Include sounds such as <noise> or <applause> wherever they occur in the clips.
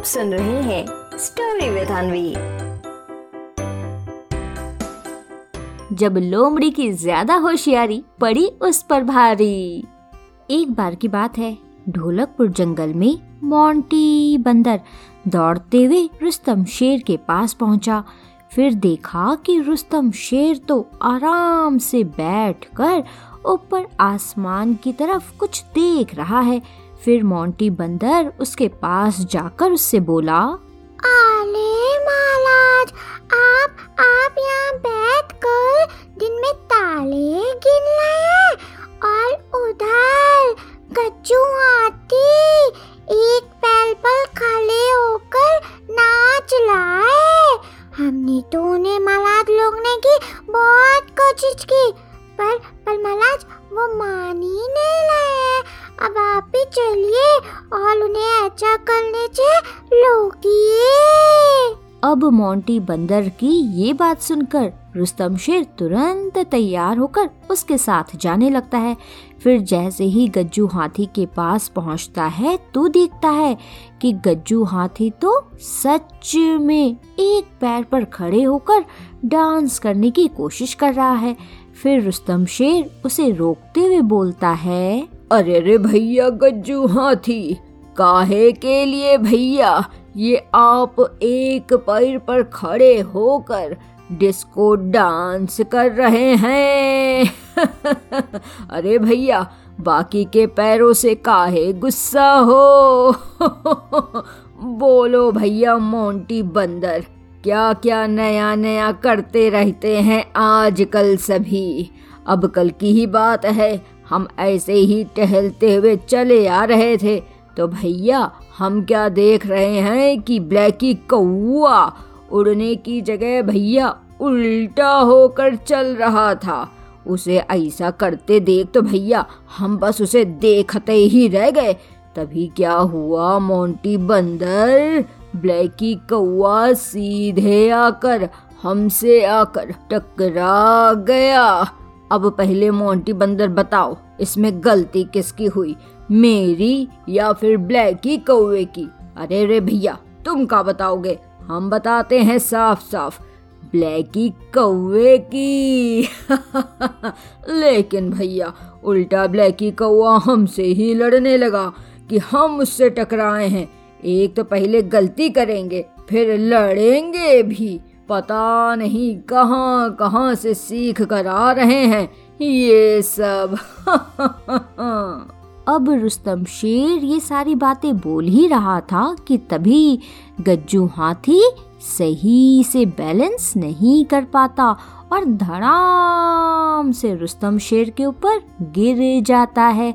आप सुन रहे हैं स्टोरी विद अनवी जब लोमड़ी की ज़्यादा होशियारी पड़ी उस पर भारी। एक बार की बात है, ढोलकपुर जंगल में मोंटी बंदर दौड़ते हुए रुस्तम शेर के पास पहुँचा। फिर देखा कि रुस्तम शेर तो आराम से बैठकर ऊपर आसमान की तरफ़ कुछ देख रहा है। फिर मोंटी बंदर उसके पास जाकर उससे बोला, आले महाराज, आप आप यहाँ बैठ कर दिन में ताले गिन रहे और उधर गज्जू हाथी एक पैर पर खड़े होकर नाच रहा हमने तो उन्हें महाराज लोग ने की बहुत कोशिश की, पर पर महाराज वो मान ही नहीं रहे अब आप भी चलिए और उन्हें अच्छा करने से रोकिए अब मोंटी बंदर की ये बात सुनकर रुस्तम शेर तुरंत तैयार होकर उसके साथ जाने लगता है। फिर जैसे ही गज्जू हाथी के पास पहुँचता है तो देखता है कि गज्जू हाथी तो सच में एक पैर पर खड़े होकर डांस करने की कोशिश कर रहा है। फिर रुस्तम शेर उसे रोकते हुए बोलता है अरे रे भैया, गज्जू हाथी। काहे के लिए भैया? ये आप एक पैर पर खड़े होकर डिस्को डांस कर रहे हैं। <laughs> अरे भैया, बाकी के पैरों से काहे गुस्सा हो? <laughs> बोलो भैया, मोंटी बंदर क्या क्या नया नया करते रहते हैं आजकल सभी? अब कल की ही बात है हम ऐसे ही टहलते हुए चले आ रहे थे। तो भैया, हम क्या देख रहे हैं कि ब्लैकी कौआ उड़ने की जगह भैया उल्टा होकर चल रहा था। उसे ऐसा करते देख तो भैया, हम बस उसे देखते ही रह गए। तभी क्या हुआ, मोंटी बंदर? ब्लैकी कौआ सीधे आकर हमसे आकर टकरा गया। अब पहले मोंटी बंदर बताओ, इसमें गलती किसकी हुई? मेरी या फिर ब्लैकी कौवे की? अरे रे भैया, तुम क्या बताओगे? हम बताते हैं साफ़ साफ़ ब्लैकी कौवे की। <laughs> लेकिन भैया, उल्टा ब्लैकी कौआ हमसे ही लड़ने लगा कि हम उससे टकराए हैं। एक तो पहले गलती करेंगे, फिर लड़ेंगे भी। पता नहीं कहाँ कहाँ से सीख कर आ रहे हैं ये सब। <laughs> अब रुस्तम शेर ये सारी बातें बोल ही रहा था कि तभी गज्जू हाथी सही से बैलेंस नहीं कर पाता और धड़ाम से रुस्तम शेर के ऊपर गिर जाता है।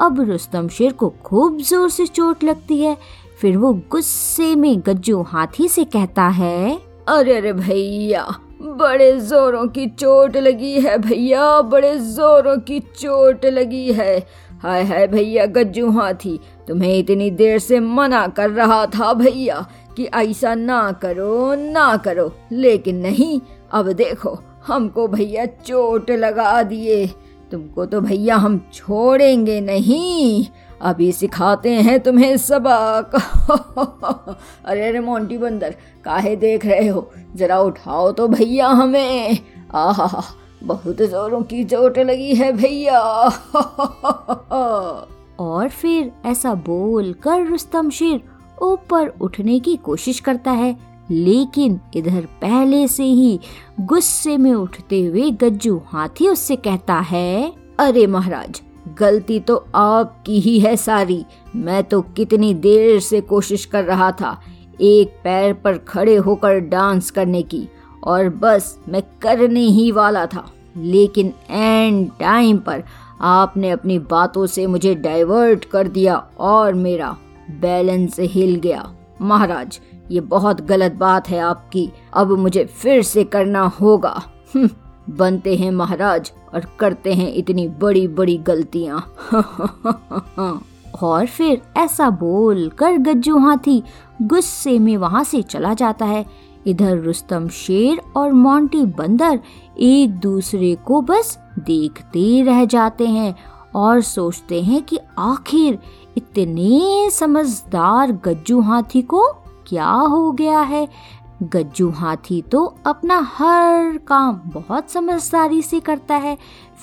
अब रुस्तम शेर को खूब ज़ोर से चोट लगती है। फिर वो गुस्से में गज्जू हाथी से कहता है अरे अरे भैया, बड़े जोरों की चोट लगी है भैया, बड़े जोरों की चोट लगी है। हाय हाय भैया, गज्जू हाथी, तुम्हें इतनी देर से मना कर रहा था भैया कि ऐसा ना करो ना करो। लेकिन नहीं, अब देखो, हमको भैया चोट लगा दिए। तुमको तो भैया हम छोड़ेंगे नहीं। अभी सिखाते हैं तुम्हें सबक। <laughs> अरे अरे, मोंटी बंदर, काहे देख रहे हो? जरा उठाओ तो भैया हमें। आहा, बहुत जोरों की चोट लगी है भैया। <laughs> और फिर ऐसा बोल कर रुस्तम शेर ऊपर उठने की कोशिश करता है, लेकिन इधर पहले से ही गुस्से में उठते हुए गज्जू हाथी उससे कहता है, अरे महाराज गलती तो आपकी ही है सारी। मैं तो कितनी देर से कोशिश कर रहा था एक पैर पर खड़े होकर डांस करने की और बस मैं करने ही वाला था। लेकिन एंड टाइम पर आपने अपनी बातों से मुझे डाइवर्ट कर दिया और मेरा बैलेंस हिल गया। महाराज ये बहुत गलत बात है आपकी। अब मुझे फिर से करना होगा। हम्म, बनते हैं महाराज और करते हैं इतनी बड़ी बड़ी गलतियाँ। <laughs> और फिर ऐसा बोल कर गज्जू हाथी गुस्से में वहाँ से चला जाता है। इधर रुस्तम शेर और मोंटी बंदर एक दूसरे को बस देखते रह जाते हैं और सोचते हैं कि आखिर इतने समझदार गज्जू हाथी को क्या हो गया है? गज्जू हाथी तो अपना हर काम बहुत समझदारी से करता है।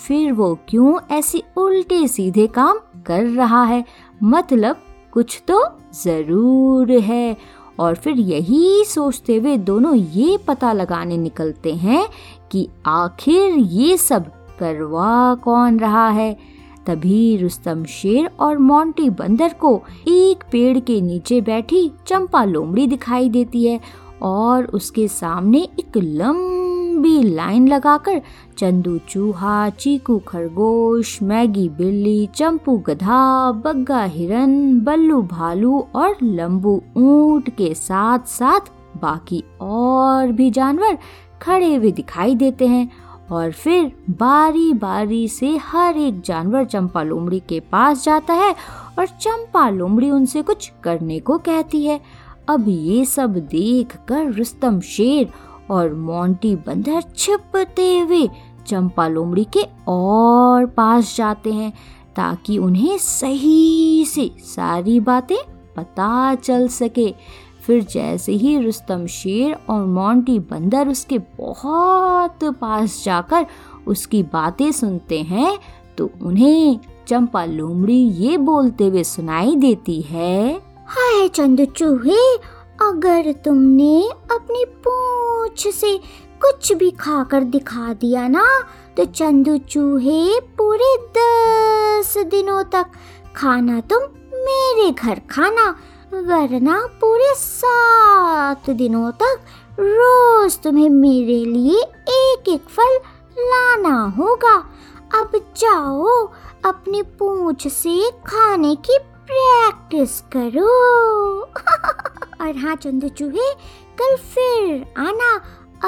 फिर वो क्यों ऐसी उल्टे सीधे काम कर रहा है? मतलब कुछ तो ज़रूर है। और फिर यही सोचते हुए दोनों ये पता लगाने निकलते हैं कि आखिर ये सब करवा कौन रहा है? तभी रुस्तम शेर और मोंटी बंदर को एक पेड़ के नीचे बैठी चंपा लोमड़ी दिखाई देती है और उसके सामने एक लंबी लाइन लगाकर चंदू चूहा, चीकू खरगोश, मैगी बिल्ली, चंपू गधा, बग्गा हिरन, बल्लू भालू और लंबू ऊँट के साथ साथ बाकी और भी जानवर खड़े हुए दिखाई देते हैं। और फिर बारी बारी से हर एक जानवर चंपा लोमड़ी के पास जाता है और चंपा लोमड़ी उनसे कुछ करने को कहती है। अब ये सब देख कर रुस्तम शेर और मोंटी बंदर छिपते हुए चंपा लोमड़ी के और पास जाते हैं, ताकि उन्हें सही से सारी बातें पता चल सके। फिर जैसे ही रुस्तम शेर और मोंटी बंदर उसके बहुत पास जाकर उसकी बातें सुनते हैं तो उन्हें चंपा लोमड़ी ये बोलते हुए सुनाई देती है। हाय चंद चूहे अगर तुमने अपनी पूंछ से कुछ भी खाकर दिखा दिया ना तो चंदू चूहे पूरे दस दिनों तक खाना तुम मेरे घर खाना, वरना पूरे सात दिनों तक रोज तुम्हें मेरे लिए एक एक फल लाना होगा। अब जाओ अपनी पूंछ से खाने की प्रैक्टिस करो। <laughs> और हाँ चंदू चूहे कल फिर आना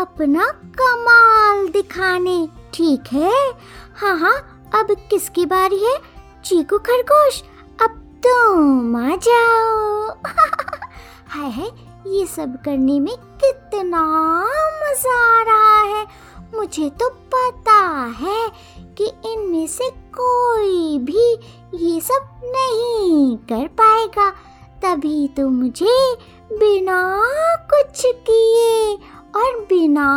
अपना कमाल दिखाने। ठीक है? हाँ हाँ अब किसकी बारी है? चीकू खरगोश, अब तुम आ जाओ। <laughs> हाय हाय, ये सब करने में कितना मज़ा आ रहा है। मुझे तो पता है कि इनमें से कोई भी ये सब नहीं कर पाएगा। तभी तो मुझे बिना कुछ किए और बिना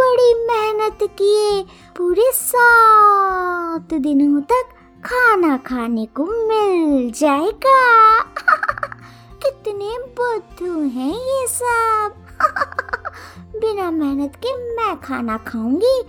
बड़ी मेहनत किए पूरे सात दिनों तक खाना खाने को मिल जाएगा। <laughs> कितने बुद्धू हैं ये सब। <laughs> बिना मेहनत के मैं खाना खाऊँगी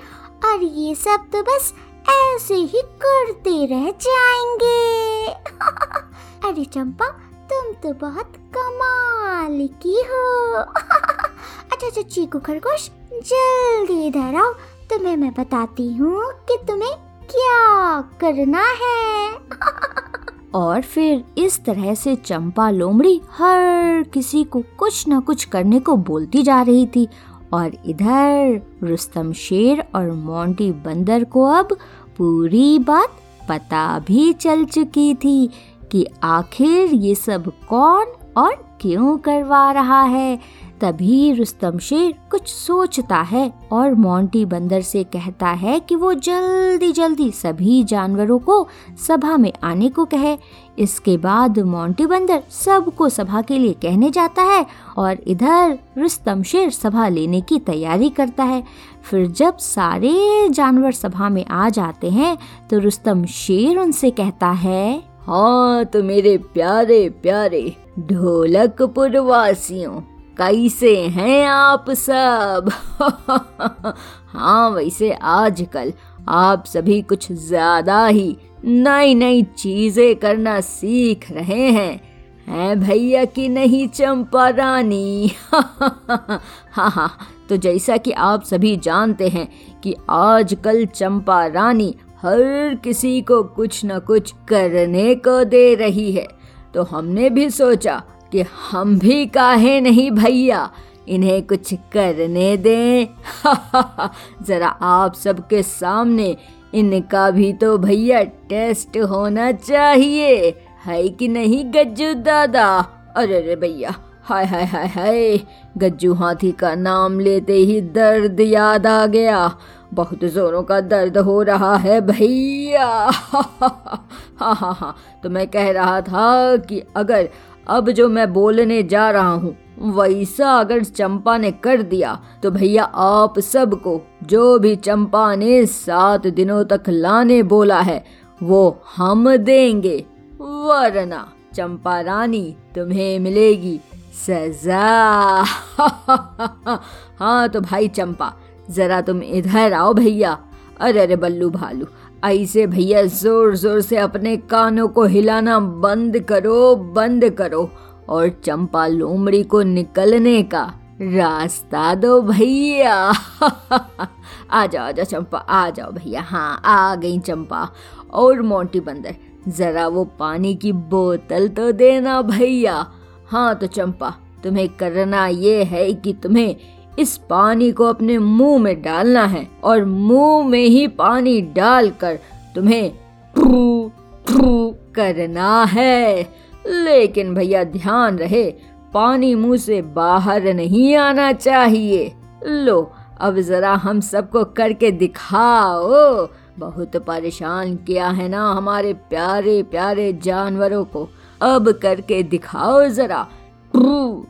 और ये सब तो बस ऐसे ही करते रह जाएँगे। <laughs> अरे चंपा, तुम तो बहुत कमाल की हो। <laughs> अच्छा अच्छा चीकू खरगोश, जल्दी इधर आओ। तुम्हें मैं बताती हूँ कि तुम्हें क्या करना है। <laughs> और फिर इस तरह से चंपा लोमड़ी हर किसी को कुछ न कुछ करने को बोलती जा रही थी। और इधर रुस्तम शेर और मोंटी बंदर को अब पूरी बात पता भी चल चुकी थी कि आखिर ये सब कौन और क्यों करवा रहा है। तभी रुस्तम शेर कुछ सोचता है और मोंटी बंदर से कहता है कि वो जल्दी जल्दी सभी जानवरों को सभा में आने को कहे। इसके बाद मोंटी बंदर सबको सभा के लिए कहने जाता है और इधर रुस्तम शेर सभा लेने की तैयारी करता है। फिर जब सारे जानवर सभा में आ जाते हैं तो रुस्तम शेर उनसे कहता है हाँ तो मेरे प्यारे प्यारे ढोलकपुर वासियों कैसे हैं आप सब? <laughs> हाँ वैसे आजकल आप सभी कुछ ज़्यादा ही नई नई चीज़ें करना सीख रहे हैं। हैं भैया कि नहीं, चंपा रानी? <laughs> हाँ हाँ तो जैसा कि आप सभी जानते हैं कि आजकल चंपा रानी हर किसी को कुछ न कुछ करने को दे रही है। तो हमने भी सोचा कि हम भी काहे नहीं भैया, इन्हें कुछ करने दें। <laughs> जरा आप सबके सामने इनका भी तो भैया टेस्ट होना चाहिए, है कि नहीं गज्जू दादा? अरे अरे भैया हाय हाय हाय हाय, गज्जू हाथी का नाम लेते ही दर्द याद आ गया। बहुत जोरों का दर्द हो रहा है भैया। <laughs> हाँ हाँ हाँ तो मैं कह रहा था कि अगर अब जो मैं बोलने जा रहा हूँ, वैसा अगर चंपा ने कर दिया तो भैया आप सबको जो भी चंपा ने सात दिनों तक लाने बोला है, वो हम देंगे। वरना चंपा रानी तुम्हें मिलेगी। सजा। <laughs> हाँ तो भाई चंपा, जरा तुम इधर आओ भैया। अरे अरे बल्लू भालू, ऐसे भैया ज़ोर ज़ोर से अपने कानों को हिलाना बंद करो बंद करो। और चंपा लोमड़ी को निकलने का रास्ता दो भैया। <laughs> आ जाओ आ जाओ चंपा, आ जाओ भैया। हाँ आ गई चंपा। और मोटी बंदर, जरा वो पानी की बोतल तो देना भैया। हाँ तो चंपा, तुम्हें करना ये है कि तुम्हें इस पानी को अपने मुँह में डालना है और मुँह में ही पानी डालकर तुम्हें ट्रू ट्रू करना है। लेकिन भैया, ध्यान रहे, पानी मुँह से बाहर नहीं आना चाहिए। लो, अब जरा हम सबको करके दिखाओ। बहुत परेशान किया है ना हमारे प्यारे प्यारे जानवरों को। अब करके दिखाओ जरा। ट्रू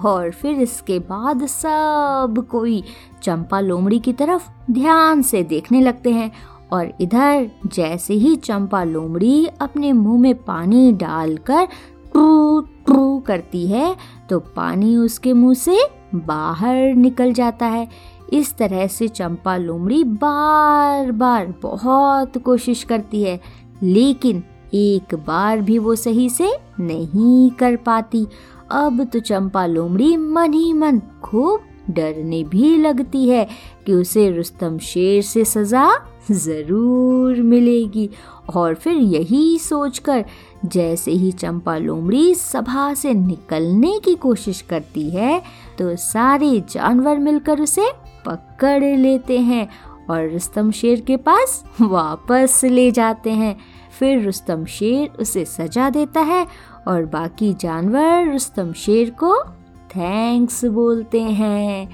और फिर इसके बाद सब कोई चंपा लोमड़ी की तरफ़ ध्यान से देखने लगते हैं और इधर जैसे ही चंपा लोमड़ी अपने मुँह में पानी डालकर ट्रू ट्रू करती है तो पानी उसके मुँह से बाहर निकल जाता है। इस तरह से चंपा लोमड़ी बार बार बहुत कोशिश करती है। लेकिन एक बार भी वो सही से नहीं कर पाती। अब तो चंपा लोमड़ी मन ही मन खूब डरने भी लगती है कि उसे रुस्तम शेर से सजा ज़रूर मिलेगी। और फिर यही सोचकर जैसे ही चंपा लोमड़ी सभा से निकलने की कोशिश करती है तो सारे जानवर मिलकर उसे पकड़ लेते हैं और रुस्तम शेर के पास वापस ले जाते हैं। फिर रुस्तम शेर उसे सजा देता है और बाकी जानवर रुस्तम शेर को थैंक्स बोलते हैं।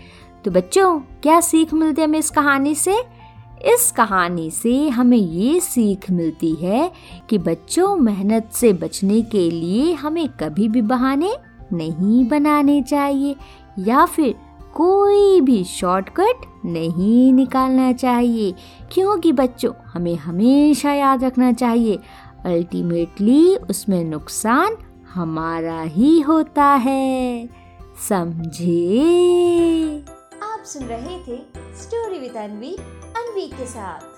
तो बच्चों, क्या सीख मिलती है हमें इस कहानी से? इस कहानी से हमें ये सीख मिलती है कि बच्चों, मेहनत से बचने के लिए हमें कभी भी बहाने नहीं बनाने चाहिए, या फिर कोई भी शॉर्टकट नहीं निकालना चाहिए, क्योंकि बच्चों, हमें हमेशा याद रखना चाहिए अल्टीमेटली उसमें नुकसान हमारा ही होता है। समझे? आप सुन रहे थे स्टोरी विद अनवी अनवी के साथ।